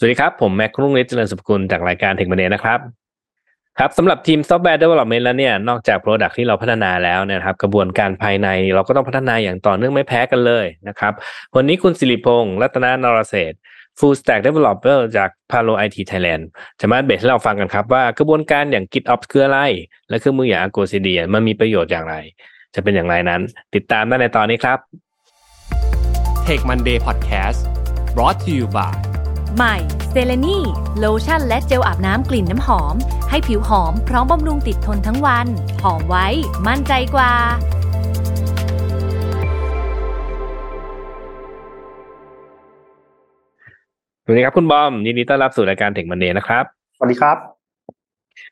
สวัสดีครับ ผมแม็กรุ่งฤทธิ์เจริญสุภกุลจากรายการ Tech Monday นะครับครับสำหรับทีมซอฟต์แวร์ development แล้วเนี่ยนอกจาก Product ที่เราพัฒนาแล้วนะครับ กระบวนการภายในเราก็ต้องพัฒนาอย่างต่อเนื่องไม่แพ้กันเลยนะครับ วันนี้คุณศิริพงษ์รัตนนรเศรษฐ Full Stack Developer จาก Palo IT Thailand จะมาแบ่งให้เราฟังกันครับว่ากระบวนการอย่าง GitOps คืออะไร และเครื่องมืออย่าง Argo CD มันมีประโยชน์อย่างไร จะเป็นอย่างไรนั้น ติดตามได้ในตอนนี้ครับ Tech Monday Podcast brought to you by ใหม่เซเลนีโลชั่นและเจลอาบน้ำกลิ่นน้ำหอม ให้ผิวหอมพร้อมบำรุงติดทนทั้งวัน หอมไว้มั่นใจกว่า สวัสดีครับคุณบอม ยินดีต้อนรับสู่รายการ Tech Monday นะครับ สวัสดีครับ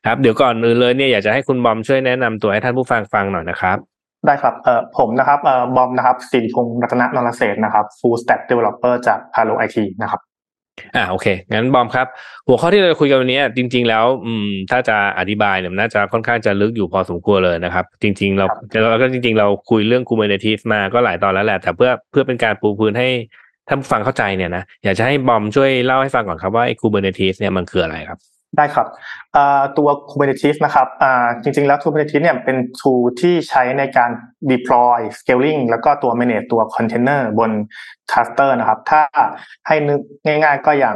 ครับเดี๋ยวก่อนอื่นเลยเนี่ยอยากจะให้คุณบอมช่วยแนะนำตัวให้ท่านผู้ฟังฟังหน่อยนะครับได้ครับเอ่อผมนะครับเอ่อบอมนะครับสิริพงษ์รัตนนรเศรษฐ์นะครับ Full Stack Developer จาก Palo IT นะครับ อ่าโอเค งั้นบอมครับ หัวข้อที่เราจะคุยกันวันนี้จริง ๆ แล้ว อืม ถ้าจะอธิบายเนี่ยมันน่าจะค่อนข้างจะลึกอยู่พอสมควรเลยนะครับ จริง ๆ เราแล้วก็จริง ๆ เราคุยเรื่อง Kubernetes มาก็หลายตอนแล้วแหละ แต่เพื่อเพื่อเป็นการปูพื้นให้ท่านผู้ฟังเข้าใจเนี่ยนะ อยากจะให้บอมช่วยเล่าให้ฟังก่อนครับว่าไอ้ Kubernetes เนี่ยมันคืออะไรครับ ได้ครับตัว Kubernetes นะครับจริงๆแล้ว Kubernetes เนี่ยเป็น tool ที่ใช้ในการ deploy scaling แล้วก็ตัว manage ตัว container บน cluster นะครับ ถ้าให้นึกง่ายๆ ก็อย่าง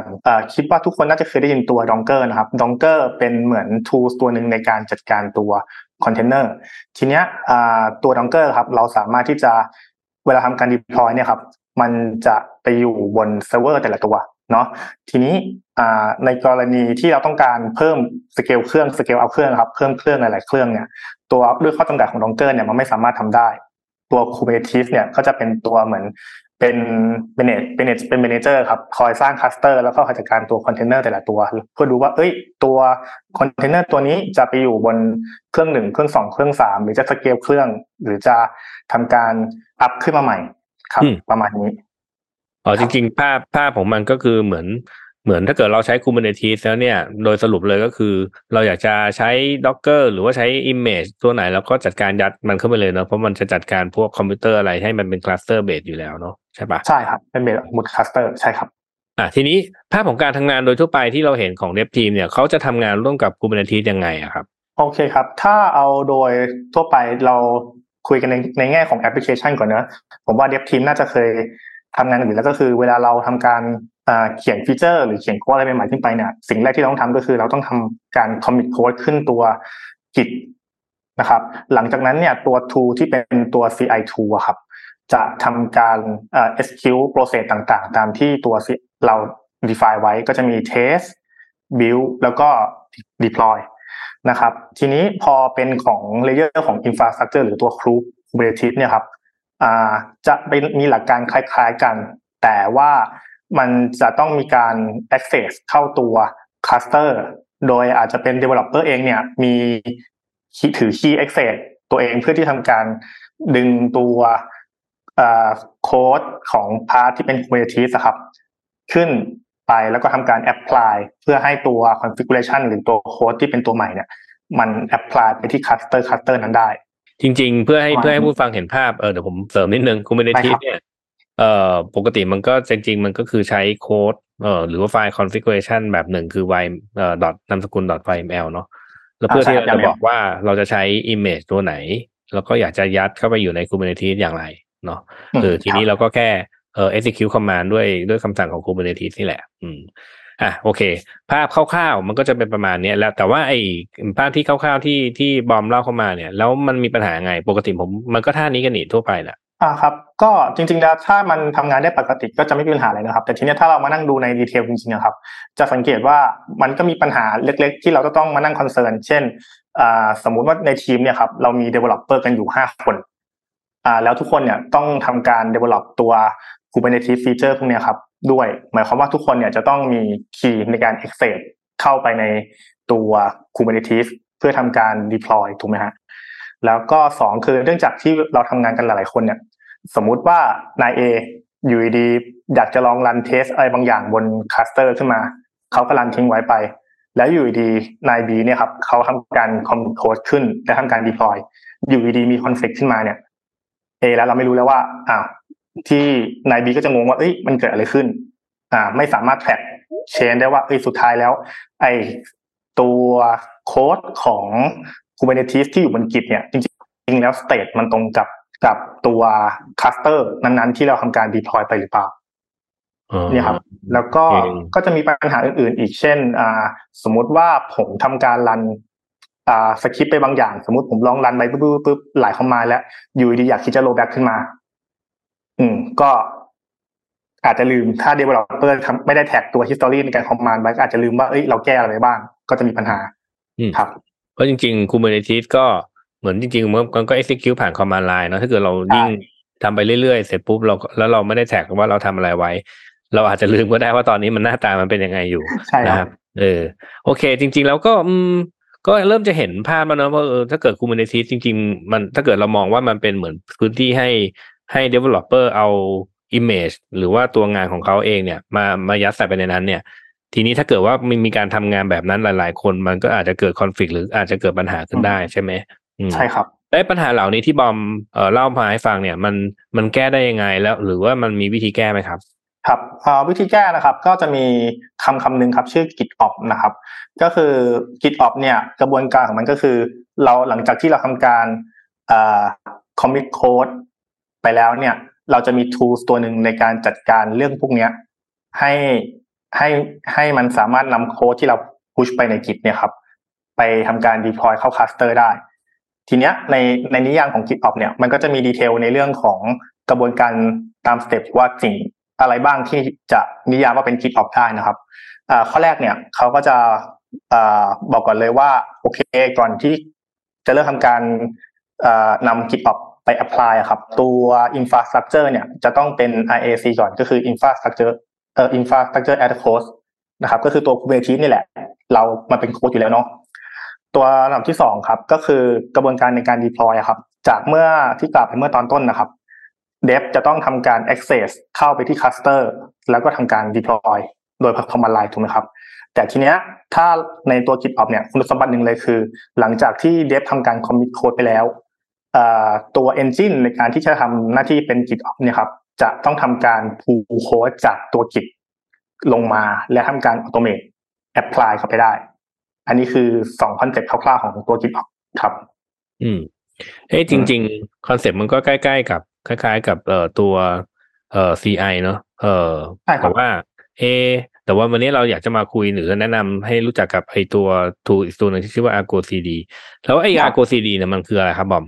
คิดว่าทุกคนน่าจะเคยได้ยินตัว Docker นะครับ Docker เป็นเหมือน tool ตัวหนึ่งในการจัดการตัว container ทีเนี้ยตัว Docker ครับเราสามารถที่จะเวลาทำการ deploy เนี่ยครับมันจะไปอยู่บนเซิร์ฟเวอร์แต่ละตัว เนาะทีนี้ในกรณีที่เราต้องการเพิ่มสเกลเครื่อง scale out เครื่องครับเพิ่มเครื่องหลายๆเครื่องเนี่ยตัวด้วยข้อจำกัดของ Docker เนี่ยมันไม่สามารถทำได้ ตัว Kubernetes เนี่ยก็จะเป็นตัวเหมือนเป็นเ a เนจเป็นเป็นเมนเจอร์ครับคอยสร้าง cluster แล้วก็คอยจัดการตัวคอนเทนเนอร์แต่ละตัว เพื่อดูว่าเอ้ยตัวคอนเทนเนอร์ตัวนี้จะไปอยู่บนเครื่องหนึ่งเครื่องสองเครื่องสามหรือจะสเกลเครื่อง หรือจะทำการอัพขึ้นมาใหม่ครับ ประมาณนี้ อ๋อจริงๆ ภาพภาพของมันก็คือเหมือนเหมือนถ้าเกิดเราใช้ Kubernetes แล้วเนี่ย โดยสรุปเลยก็คือ เราอยากจะใช้ Docker หรือว่าใช้ Image ตัวไหน แล้วก็จัดการยัดมันเข้าไปเลยเนาะเพราะมันจะจัดการพวกคอมพิวเตอร์อะไรให้มันเป็น cluster base อยู่แล้วเนาะใช่ปะใช่ครับ เป็น base หมด cluster ใช่ครับอะทีนี้ภาพของการทำงานโดยทั่วไปที่เราเห็นของ dev team เนี่ยเขาจะทำงานร่วมกับ Kubernetes ยังไงอะครับ โอเคครับ ถ้าเอาโดยทั่วไปเราคุยกันในในแง่ของแอปพลิเคชันก่อนนะผมว่า dev team น่าจะเคย ทำงานอื่นแล้วก็คือเวลาเราทำการเขียน feature หรือเขียนโค้ดอะไรใหม่ๆขึ้นไปเนี่ยสิ่งแรกที่เราต้องทำก็คือเราต้องทำการ commit code ขึ้นตัว Git นะครับหลังจากนั้นเนี่ยตัว tool ที่เป็นตัว CI tool ครับจะทำการ execute process ต่างๆ ตามที่ตัวเรา define ไว้ก็จะมี test build แล้วก็ deploy นะครับทีนี้พอเป็นของ layer ของ infrastructure หรือตัว Kubernetes เนี่ยครับ จะเป็นมีหลักการคล้ายๆกัน แต่ว่ามันจะต้องมีการ access เข้าตัว cluster โดยอาจจะเป็น developer เองเนี่ยมีถือ key access ตัวเองเพื่อที่ทำการดึงตัวโค้ดของพาร์ทที่เป็น Kubernetes ครับ ขึ้นไปแล้วก็ทำการ apply เพื่อให้ตัว configuration หรือตัวโค้ดที่เป็นตัวใหม่เนี่ย มัน apply ไปที่ cluster cluster นั้นได้ จริง ๆ เพื่อให้เพื่อให้ผู้ฟังเห็นภาพเออเดี๋ยวผมเสริมนิดนึง Kubernetes เนี่ยเอ่อปกติมันก็จริง ๆ มันก็คือใช้โค้ดเอ่อหรือว่าไฟล์ configuration แบบหนึ่งคือ y เอ่อ dot นามสกุล dot ml เนาะแล้วเพื่อที่เราจะบอกว่าเราจะใช้ image ตัวไหน แล้วก็อยากจะยัดเข้าไปอยู่ใน Kubernetes อย่างไรเนาะเออทีนี้เราก็แค่เอ่อ execute command ด้วยด้วยคำสั่งของ Kubernetes นี่แหละ อืม อะโอเค ภาพคร่าวๆมันก็จะเป็นประมาณนี้แล้วแต่ว่าไอ้ภาพที่คร่าวๆที่ที่บอมเล่าเข้ามาเนี่ย แล้วมันมีปัญหาไงปกติผมมันก็ท่านี้กันหนีทั่วไปแหละอ่าครับก็จริง ๆ แล้วถ้ามันทำงานได้ปกติก็จะไม่มีปัญหาอะไรนะครับ แต่ทีนี้ถ้าเรามานั่งดูใน detail จริงๆครับ จะสังเกตว่ามันก็มีปัญหาเล็ก ๆ ที่เราจะต้องมานั่ง concern เช่นอ่าสมมุติว่าในทีมเนี่ยครับเรามี developer กันอยู่ห้าคนอ่าแล้วทุกคนเนี่ยต้องทำการ develop ตัว Kubernetes feature พวกนี้ครับ ด้วย หมายความว่าทุกคนเนี่ยจะต้องมี key ในการ access เข้าไปในตัว Kubernetes เพื่อทำการ deploy ถูกไหมฮะแล้วก็สองคือเนื่องจากที่เราทำงานกันหลายๆคนเนี่ย สมมุติว่านายเออยู่ดีอยากจะลอง run test อะไรบางอย่างบน cluster ขึ้นมา เขาก็ run ทิ้งไว้ไป แล้วอยู่ดีนายบีเนี่ยครับเขาทำการ commit code ขึ้นและทำการ deploy อยู่ดีมี conflict ขึ้นมาเนี่ยเอแล้วเราไม่รู้แล้วว่าอ้าว ที่นายบีก็จะงงว่าเอ้ยมันเกิดอะไรขึ้น อ่า ไม่สามารถ track change ได้ว่าเอ้ยสุดท้ายแล้ว ไอตัวโค้ดของ Kubernetes ที่อยู่บน Git เนี่ย จริงๆแล้ว state มันตรงกับกับตัว cluster นั้นๆ ที่เราทำการ deploy ไปหรือเปล่าเนี่ยครับ แล้วก็ก็จะมีปัญหาอื่นๆ อีกเช่น อ่า สมมุติว่าผมทำการรันอ่าสคริปต์ไปบางอย่าง สมมติผมลองรันไปปุ๊บปุ๊บหลายคอมมานด์แล้วอยู่ดีอยากคิดจะโรแบ็กขึ้นมา อืม ก็อาจจะลืมถ้า developer ทำไม่ได้แท็กตัว history ในการคอมมานด์ไว้อาจจะลืมว่าเอ้ยเราแก้อะไรบ้าง ก็จะมีปัญหาครับ เพราะจริงๆ Kubernetes ก็เหมือนจริงๆมันก็ execute ผ่าน command line เนาะถ้าเกิดเรายิ่งทำไปเรื่อยๆ เสร็จปุ๊บเราแล้วเราไม่ได้แท็กว่าเราทำอะไรไว้ เราอาจจะลืมก็ได้ว่าตอนนี้มันหน้าตามันเป็นยังไงอยู่นะครับ เออ โอเค จริง ๆ แล้วก็อืมก็เริ่มจะเห็นภาพแล้วนะว่าเออถ้าเกิด Kubernetes จริง ๆ มันถ้าเกิดเรามองว่ามันเป็นเหมือนพื้นที่ให้ให้ developer เอา image หรือว่าตัวงานของเขาเองเนี่ย มามายัดใส่ไปในนั้นเนี่ย ทีนี้ถ้าเกิดว่ามีมีการทำงานแบบนั้นหลาย ๆ คนมันก็อาจจะเกิดคอนฟ lict หรืออาจจะเกิดปัญหาขึ้นได้ใช่ไหมใช่ครับและปัญหาเหล่านี้ที่บอมเอ่อเล่ามาให้ฟังเนี่ย มันมันแก้ได้ยังไงแล้ว หรือว่ามันมีวิธีแก้ไหมครับ ครับวิธีแก้นะครับ ก็จะมีคำคำหนึ่งครับ ชื่อ Git op นะครับ ก็คือ Git op เนี่ยกระบวนการของมันก็คือ เราหลังจากที่เราทำการอ่า commit code ไปแล้วเนี่ยเราจะมี tools ตัวหนึ่งในการจัดการเรื่องพวกนี้ให้ให้ให้มันสามารถนำโค้ดที่เราพุชไปใน Git เนี่ยครับไปทำการ deploy เข้า cluster ได้ ทีเนี้ยในในนิยามของ GitOps เนี่ยมันก็จะมีดีเทลในเรื่องของกระบวนการตามสเต็ปว่าสิ่งอะไรบ้างที่จะนิยามว่าเป็น GitOps ได้นะครับข้อแรกเนี่ยเขาก็จะบอกก่อนเลยว่าโอเคก่อนที่จะเริ่มทำการนำ GitOps ไป apply ครับตัว infrastructure เนี่ยจะต้องเป็น IAC ก่อนก็คือ infrastructure เอ่อ infrastructure as code นะครับก็คือตัว Kubernetes นี่แหละ เรามันเป็นโค้ดอยู่แล้วเนาะตัวลำดับที่สองครับก็คือกระบวนการในการ deploy ครับ จากเมื่อที่กล่าวไปเมื่อตอนต้นนะครับ dev จะต้องทำการ access เข้าไปที่ cluster แล้วก็ทำการ deploy โดย command line ถูกไหมครับ แต่ทีเนี้ยถ้าในตัว GitOps เนี่ยคุณสมบัติหนึ่งเลยคือ หลังจากที่ dev ทำการ commit code ไปแล้ว ตัว engine ในการที่จะทำหน้าที่เป็น GitOps เนี่ยครับจะต้องทำการ pull code จากตัว Git ลงมาและทำการ automate apply เข้าไปได้ อันนี้คือสอง concept คร่าวๆของตัว GitOps ครับ อืมเอ้จริง ๆ concept มันก็ใกล้ๆกับคล้าย ๆ กับเอ่อตัวเอ่อ CI เนาะเออแต่ว่า เอ แต่ว่าวันนี้เราอยากจะมาคุยหรือแนะนำให้รู้จักกับไอตัว tool อีกตัวหนึ่งที่ชื่อว่า Argo CD แล้วไอ Argo CD เนี่ยมันคืออะไรครับบอม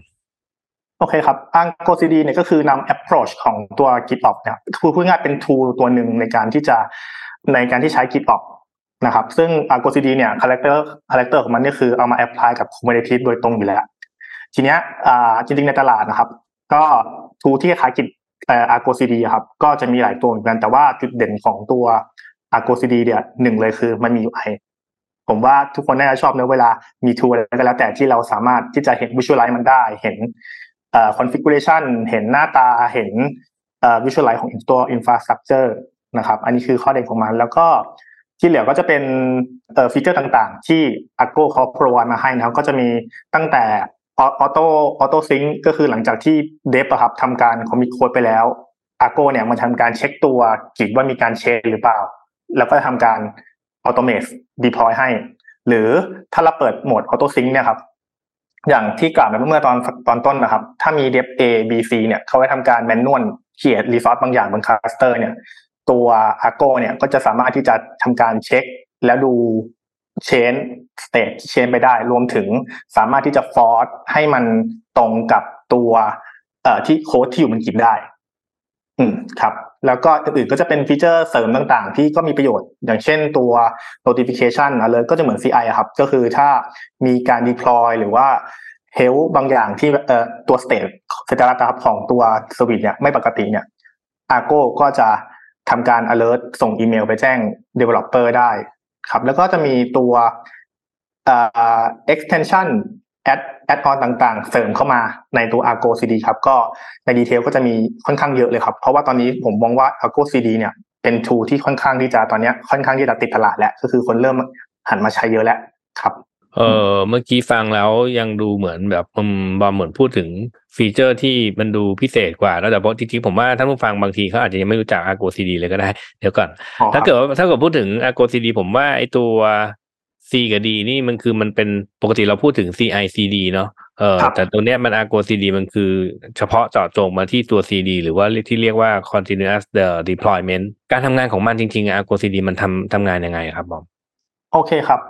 โอเคครับ Argo CD เนี่ยก็คือนำ approach ของตัว GitOps เนี่ยคือพูดง่ายเป็น tool ตัวหนึ่งในการที่จะในการที่ใช้ GitOps นะครับซึ่ง Argo CD เนี่ยคาแรคเตอร์คาแรคเตอร์ของมันนี่คือเอามา apply กับ Kubernetes โดยตรงอยู่แล้ว ทีเนี้ยจริงๆในตลาดนะครับ ก็ tool ที่คล้าย Git Argo CD ครับก็จะมีหลายตัวเหมือนกันแต่ว่าจุดเด่นของตัว Argo CD เนี่ยหนึ่งเลยคือมันมี UI ผมว่าทุกคนน่าจะชอบเนอะเวลามี tool อะไรก็แล้วแต่ที่เราสามารถที่จะเห็น visualize มันได้เห็น configuration เห็นหน้าตาเห็น visualize ของตัว infrastructure นะครับ อันนี้คือข้อเด่นของมัน แล้วก็ที่เหลือก็จะเป็น feature ต่างๆ ที่ a โก้เขาโปรไวมาให้นะครับ ก็จะมีตั้งแต่ auto auto sync ก็คือหลังจากที่ dev ครับทำการ commit code ไปแล้ว Argo เนี่ยมันทำการเช็คตัว Git ว่ามีการ change หรือเปล่า แล้วก็ทำการ automate deploy ให้ หรือถ้าเราเปิดโหมด auto sync เนี่ยครับ อย่างที่กล่าวไปเมื่อตอนตอนต้นนะครับ ถ้ามี dev A B C เนี่ยเขาไว้ทำการ manual เขียน resource บางอย่างบน cluster เนี่ย ตัว Argo เนี่ยก็จะสามารถที่จะทำการเช็ค แล้วดู change state change ไปได้ รวมถึงสามารถที่จะ force ให้มันตรงกับตัว เอ่อที่โค้ดที่อยู่บน Git ได้ อืมครับ แล้วก็อื่นๆก็จะเป็นฟีเจอร์เสริมต่างๆ ที่ก็มีประโยชน์ อย่างเช่นตัว notification เลยก็จะเหมือน CI ครับ ก็คือถ้ามีการ deploy หรือว่า help บางอย่างที่เอ่อตัว state สเตตัสของตัวสวิตเนี่ยไม่ปกติเนี่ย Argo ก็จะทำการ alert ส่งอีเมลไปแจ้ง developer ได้ครับ แล้วก็จะมีตัว extension add add on ต่างๆ เสริมเข้ามาในตัว Argo CD ครับก็ใน detail ก็จะมีค่อนข้างเยอะเลยครับเพราะว่าตอนนี้ผมมองว่า Argo CD เนี่ยเป็น tool ที่ค่อนข้างที่จะตอนนี้ค่อนข้างที่จะติดตลาดแล้วก็คือคนเริ่มหันมาใช้เยอะแล้วครับเออเมื่อกี้ฟังแล้วยังดูเหมือนแบบอืมบอมเหมือนพูดถึงฟีเจอร์ที่มันดูพิเศษกว่าแล้วแต่เพราะจริงๆผมว่าท่านผู้ฟังบางทีเขาอาจจะยังไม่รู้จัก Argo CD เลยก็ได้ เดี๋ยวก่อนอ๋อครับถ้าเกิดว่าถ้าเกิดพูดถึง Argo CD ผมว่าไอตัว C กับ D นี่มันคือมันเป็นปกติเราพูดถึง CI CD เนาะเออครับแต่ตัวเนี้ยมัน Argo CD มันคือเฉพาะเจาะจงมาที่ตัว CD หรือว่าที่เรียกว่า continuous the deployment การทำงานของมันจริงๆ Argo CD มันทำทำงานยังไงครับบอมโอเคครับ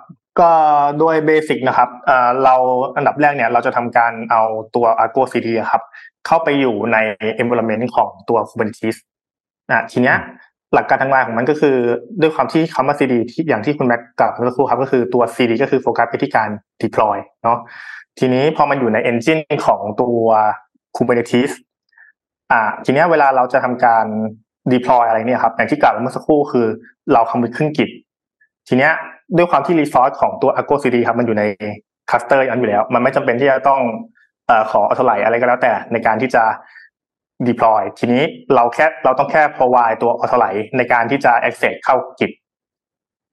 ก็โดยเบสิกนะครับเอ่อเราอันดับแรกเนี่ยเราจะทำการเอาตัว Argo CD อะครับ เข้าไปอยู่ใน environment ของตัว Kubernetes อะทีเนี้ย หลักการทำงานของมันก็คือ ด้วยความที่คำว่า CD ที่อย่างที่คุณแม็กกล่าวเมื่อสักครู่ครับก็คือตัว CD ก็คือโฟกัสไปที่การ deploy เนาะทีนี้พอมันอยู่ใน engine ของตัว Kubernetes อ่าทีนี้เวลาเราจะทำการ deploy อะไรเนี่ยครับอย่างที่กล่าวเมื่อสักครู่คือเราคำนึงขึ้นกิจทีเนี้ยด้วยความที่รีซอสของตัว Argo CD ครับมันอยู่ในคลัสเตอร์นั้นอยู่แล้ว มันไม่จำเป็นที่จะต้องอ่อขออัตไลอะไรก็แล้วแต่ในการที่จะ deploy ทีนี้เราแค่เราต้องแค่ provide ตัว authorize ในการที่จะ access เข้า Git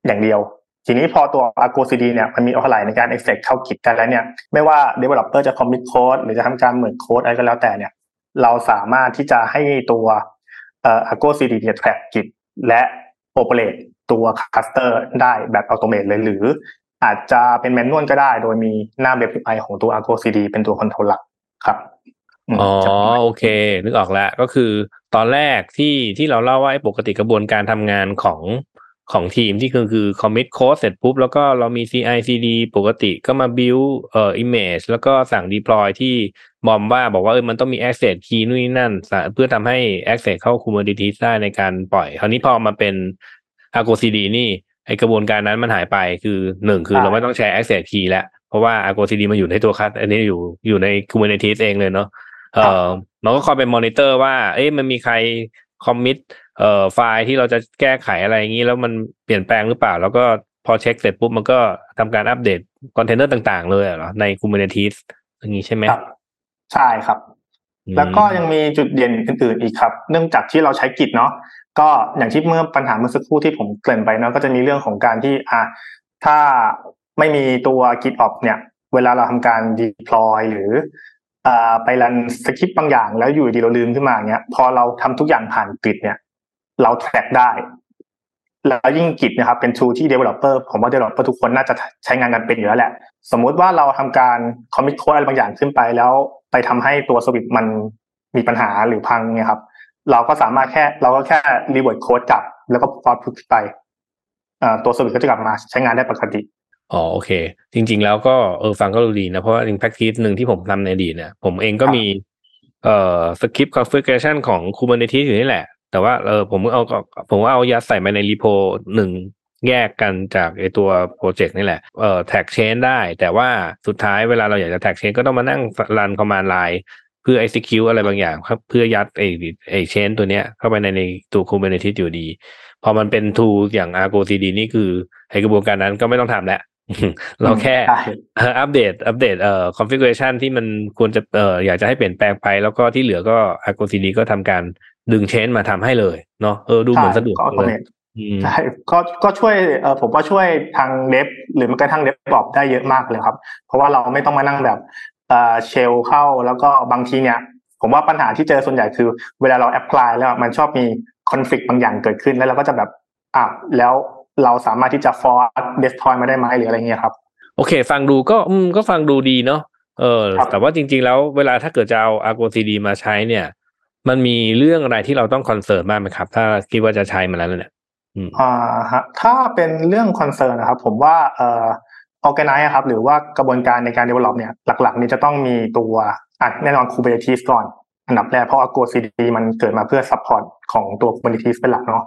อย่างเดียว ทีนี้พอตัว Argo CD เนี่ยมันมีอัตไลในการ access เข้ากิจได้แล้วเนี่ยไม่ว่า developer จะ commit code หรือจะทำการเหมือนโค้ดอะไรก็แล้วแต่เนี่ยเราสามารถที่จะให้ตัวเอ่อ Argo CD เนี่ย track Git และ operate ตัวคลัสเตอร์ได้แบบอัตโนมัติเลยหรือ อาจจะเป็น manual ก็ได้ โดยมีหน้าเว็บ UI ของตัว Argo CD เป็นตัว control หลักครับ อ๋อจะประมาณโอเค นึกออกแล้วก็คือตอนแรกที่ที่เราเล่าว่าไอ้ปกติกระบวนการทำงานของของทีมที่คือคือ commit code เสร็จปุ๊บ แล้วก็เรามี CI CD ปกติก็มา build เอ่อ image แล้วก็สั่ง deploy ที่บอมว่าบอกว่าเออมันต้องมี access key นู่นนี่นั่นสะเพื่อทำให้ access เข้า Kubernetes ได้ในการปล่อย คราวนี้พอมาเป็น Argo CD นี่ไอกระบวนการนั้นมันหายไปคือหนึ่งคือเราไม่ต้องแชร์ access key แล้ว เพราะว่า Argo CD มันอยู่ในตัวคัสอันนี้อยู่อยู่ใน Kubernetes เองเลยเนาะ เอ่อมันก็คอยเป็นมอนิเตอร์ว่า เอ๊ะมันมีใคร commit เอ่อไฟล์ที่เราจะแก้ไขอะไรอย่างนี้ แล้วมันเปลี่ยนแปลงหรือเปล่า แล้วก็พอเช็คเสร็จปุ๊บมันก็ทำการอัปเดตคอนเทนเนอร์ต่างๆ เลยเหรอใน Kubernetes อย่างนี้ใช่ไหมครับใช่ครับอืมแล้วก็ยังมีจุดเด่นอื่นๆอีกครับ เนื่องจากที่เราใช้ Git เนาะก็อย่างที่เมื่อปัญหาเมื่อสักครู่ที่ผมเกริ่นไปเนาะก็จะมีเรื่องของการที่อะถ้าไม่มีตัว GitOps เนี่ย เวลาเราทำการ deploy หรืออ่า ไปรันสคริปต์บางอย่างแล้วอยู่ดีเราลืมขึ้นมาเนี้ย พอเราทำทุกอย่างผ่านกิจเนี่ย เรา track ได้ แล้วยิ่งกิจนะครับเป็น tool ที่ developer ผมว่า developer ทุกคนน่าจะใช้งานกันเป็นอยู่แล้วแหละ สมมุติว่าเราทำการ commit code อะไรบางอย่างขึ้นไปแล้วไปทำให้ตัวสวิตมันมีปัญหาหรือพังเนี่ยครับ เราก็สามารถแค่เราก็แค่ revert code กลับ แล้วก็ forward push ไปตัวสวิตก็จะกลับมาใช้งานได้ปกติ อ๋อโอเค จริง ๆ แล้วก็เออฟังก็รู้ดีนะ เพราะว่า in practice หนึ่งที่ผมทำในอดีตเนี่ยผมเองก็ครับมีเอ่อ script configuration ของ Kubernetes อยู่นี่แหละ แต่ว่าเออผมเอาผมว่าเอายัดใส่ไปในรีโพหนึ่งแยกกันจากไอตัวโปรเจกต์นี่แหละ เอ่อ tag chain ได้ แต่ว่าสุดท้ายเวลาเราอยากจะ tag chain ก็ต้องมานั่ง run command line เพื่อ execute อะไรบางอย่างครับเพื่อยัดไอไอ chain ตัวเนี้ยเข้าไปในในตัว Kubernetes อยู่ดี พอมันเป็น tool อย่าง Argo CD นี่คือไอกระบวนการนั้นก็ไม่ต้องทำแล้ว เราแค่ใช่เอ่ออัปเดต อัปเดตเอ่อ configuration ที่มันควรจะเอ่ออยากจะให้เปลี่ยนแปลงไป แล้วก็ที่เหลือก็ Argo CD ก็ทำการดึงเชนมาทำให้เลยเนาะเออดูเหมือนสะดวกก็เลย automate อืมใช่ก็ก็ช่วยเออผมว่าช่วยทางเดฟหรือแม้กระทั่งเดฟบอบได้เยอะมากเลยครับ เพราะว่าเราไม่ต้องมานั่งแบบเอ่อ shell เข้าแล้วก็บางทีเนี่ย ผมว่าปัญหาที่เจอส่วนใหญ่คือ เวลาเรา apply แล้วมันชอบมี conflict บางอย่างเกิดขึ้นแล้วเราก็จะแบบอะแล้ว เราสามารถที่จะ forward destroy มาได้ไหมหรืออะไรเงี้ยครับ โอเค ฟังดูก็อืมก็ฟังดูดีเนาะเออครับแต่ว่าจริง ๆ แล้วเวลาถ้าเกิดจะเอา Argo CD มาใช้เนี่ย มันมีเรื่องอะไรที่เราต้อง concern บ้างไหมครับ ถ้าคิดว่าจะใช้มันแล้วเนี่ยอืมอ่าฮะถ้าเป็นเรื่องคอนเซิร์นนะครับ ผมว่าเอ่อ organize ครับ หรือว่ากระบวนการในการ develop เนี่ย หลักๆ นี่จะต้องมีตัวอะแน่นอน Kubernetes ก่อน อันดับแรกเพราะ Argo CD มันเกิดมาเพื่อ support ของตัว Kubernetes เป็นหลักเนาะ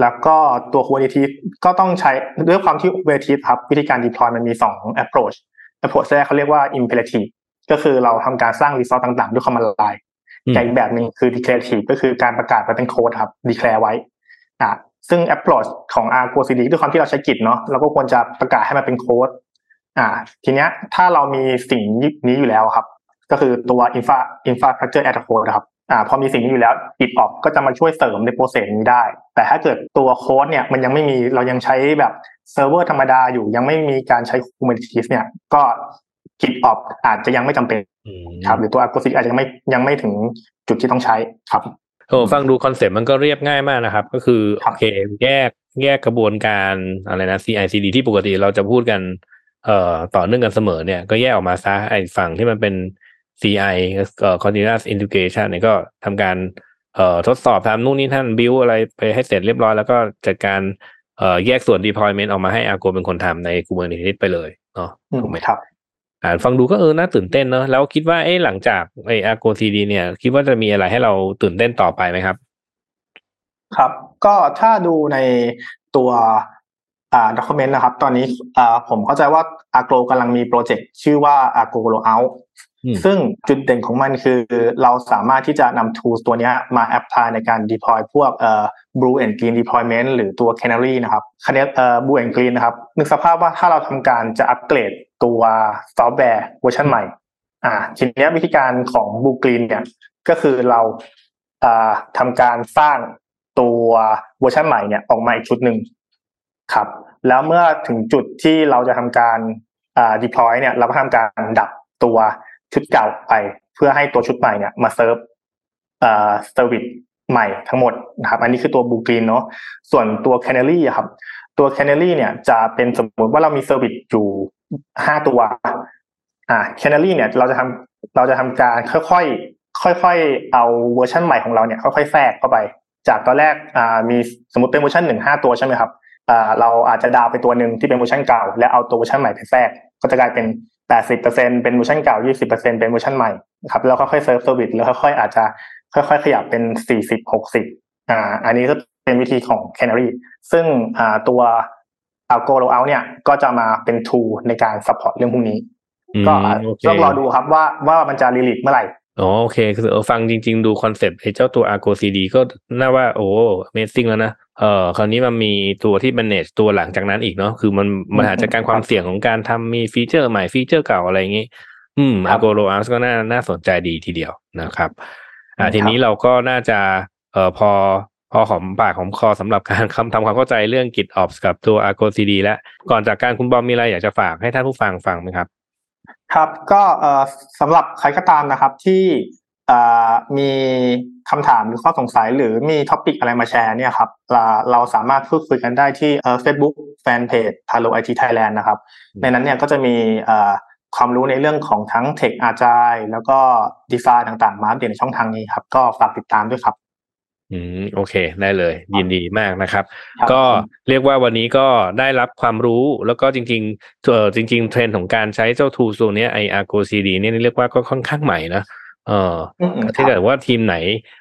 แล้วก็ตัว Kubernetes ก็ต้องใช้ด้วยความที่ Kubernetes ครับวิธีการ deploy มันมี 2 approach approach แรกเขาเรียกว่า imperative ก็คือเราทำการสร้าง resource ต่างๆ ด้วย command line อืมแต่อีกแบบหนึ่งคือ declarative ก็คือการประกาศไว้เป็นโค้ดครับ declare ไว้อะซึ่ง approach ของ Argo CD ด้วยความที่เราใช้ Git เนาะเราก็ควรจะประกาศให้มันเป็นโค้ดอ่า ทีเนี้ยถ้าเรามีสิ่งนี้อยู่แล้วครับ ก็คือตัว infra infrastructure as a code นะครับ อ่าพอมีสิ่งนี้อยู่แล้ว GitOps ก็จะมาช่วยเสริมใน process นี้ได้ แต่ถ้าเกิดตัวโค้ดเนี่ยมันยังไม่มีเรายังใช้แบบเซิร์ฟเวอร์ธรรมดาอยู่ยังไม่มีการใช้ Kubernetes เนี่ยก็ GitOps อาจจะยังไม่จำเป็นอืมครับหรือตัว Argo CD อาจจะยังไม่ยังไม่ถึงจุดที่ต้องใช้ครับโอ้ฟังดูคอนเซ็ปต์มันก็เรียบง่ายมากนะครับ ก็คือครับโอเคแยกแยกกระบวนการอะไรนะ CI CD ที่ปกติเราจะพูดกันเอ่อต่อเนื่องกันเสมอเนี่ยก็แยกออกมาซะไอ้ฝั่งที่มันเป็น CI เอ่อ continuous integration เนี่ยก็ทำการเอ่อทดสอบทำนู่นนี่นั่น build อะไรไปให้เสร็จเรียบร้อยแล้วก็จัดการเอ่อแยกส่วน deployment ออกมาให้ Argo เป็นคนทำใน Kubernetes ไปเลยเนาะอืมถูกไหมครับอ่านฟังดูก็เออน่าตื่นเต้นเนอะแล้วคิดว่าเอ๊ะหลังจากไอ้ Argo CD เนี่ย คิดว่าจะมีอะไรให้เราตื่นเต้นต่อไปไหมครับ ครับ ก็ถ้าดูในตัว อ่า document นะครับ ตอนนี้อ่าผมเข้าใจว่า Agro กำลังมีโปรเจกต์ชื่อว่า Agro Rollout อืมซึ่งจุดเด่นของมันคือเราสามารถที่จะนำ tools ตัวเนี้ยมา apply ในการ deploy พวกเอ่อ blue and green deployment หรือตัว canary นะครับคันนี้เอ่อ blue and green นะครับนึกสภาพว่าถ้าเราทำการจะอัปเกรดตัวซอฟต์แวร์เวอร์ชันใหม่อ่าทีเนี้ยวิธีการของ blue green เนี่ยก็คือเราอ่าทำการสร้างตัวเวอร์ชันใหม่เนี่ยออกมาอีกชุดหนึ่ง ครับแล้วเมื่อถึงจุดที่เราจะทำการอ่า deploy เนี่ยเราก็ทำการดับตัวชุดเก่าไป เพื่อให้ตัวชุดใหม่เนี่ยมาเซิร์ฟอ่า service ใหม่ทั้งหมดนะครับอันนี้คือตัว blue green เนาะส่วนตัว canary ครับตัว canary เนี่ยจะเป็นสมมติว่าเรามี service อยู่ห้าตัวอ่า canary เนี่ยเราจะทำเราจะทำการค่อยๆค่อยๆเอาเวอร์ชันใหม่ของเราเนี่ยค่อยๆแทรกเข้าไป จากตอนแรกอ่ามีสมมติเป็นเวอร์ชันหนึ่งห้าตัวใช่ไหมครับ เราอาจจะ down ไปตัวหนึ่งที่เป็นเวอร์ชันเก่า แล้วเอาตัวเวอร์ชันใหม่ไปแทรกก็จะกลายเป็นแปดสิบเปอร์เซ็นเป็นเวอร์ชันเก่ายี่สิบเปอร์เซ็นเป็นเวอร์ชันใหม่ครับแล้วค่อยๆ serve service แล้วค่อยๆอาจจะค่อยๆ ขยับเป็นสี่สิบหกสิบอ่าอันนี้ก็เป็นวิธีของ Canary ซึ่งอ่าตัว Argo Rollout เนี่ยก็จะมาเป็น tool ในการ support เรื่องพวกนี้อืมก็โอเคต้องรอดูครับว่าว่ามันจะ release เมื่อไหร่อ๋อโอเคคือเออฟังจริง ๆ ดูคอนเซปต์ไอ้เจ้าตัว Argo CD ก็น่าว่าโอ้ Amazing แล้วนะ เออคราวนี้มันมีตัวที่ manage ตัวหลังจากนั้นอีกเนาะคือมันมันหาจัดการความเสี่ยงของการทำมีฟีเจอร์ใหม่ฟีเจอร์เก่าอะไรอย่างงี้ อืมครับ Argo Rollout ก็น่าน่าสนใจดีทีเดียวนะครับ อ่าครับทีนี้เราก็น่าจะเอ่อพอพอหอมปากหอมคอสำหรับการคำทำความเข้าใจเรื่อง GitOps กับตัว Argo CD แล้วก่อนจากการคุณบอมมีอะไรอยากจะฝากให้ท่านผู้ฟังฟังไหมครับ ครับก็เอ่อสำหรับใครก็ตามนะครับที่เอ่อ มีคำถามหรือข้อสงสัยหรือมีท็อปิกอะไรมาแชร์เนี่ยครับเราเราสามารถพูดคุยกันได้ที่เอ่อ Facebook Fanpage Palo IT Thailand นะครับอืมในนั้นเนี่ยก็จะมีเอ่อความรู้ในเรื่องของทั้ง Tech Agile แล้วก็ Design ต่างๆ มาอัปเดตในช่องทางนี้ครับ ก็ฝากติดตามด้วยครับ อืมโอเค ได้เลย ยินดีมากนะครับครับก็เรียกว่าวันนี้ก็ได้รับความรู้แล้วก็จริงๆเออจริง ๆ เทรนด์ของการใช้เจ้า tool ตัวเนี้ยไอ Argo CD เนี่ยเรียกว่าก็ค่อนข้างใหม่นะ เอออืมอืมถ้าเกิดว่าทีมไหน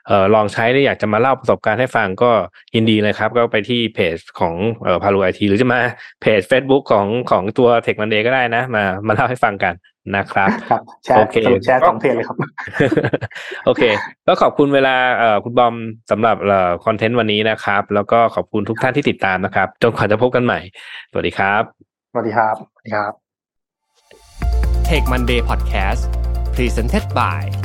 เอ่อลองใช้แล้วอยากจะมาเล่าประสบการณ์ให้ฟังก็ยินดีเลยครับ ก็ไปที่เพจของเอ่อพารุไอทีหรือจะมาเพจ Facebook ของของตัว Tech Monday ก็ได้นะ มามาเล่าให้ฟังกันนะครับครับแชร์โอเคสรุปแชร์สองเพจเลยครับ โอเค ก็ขอบคุณเวลาเอ่อคุณบอมสำหรับเอ่อคอนเทนต์วันนี้นะครับ แล้วก็ขอบคุณทุกท่านที่ติดตามนะครับ จนกว่าจะพบกันใหม่ สวัสดีครับ สวัสดีครับสวัสดีครับ Take Monday Podcast Presented by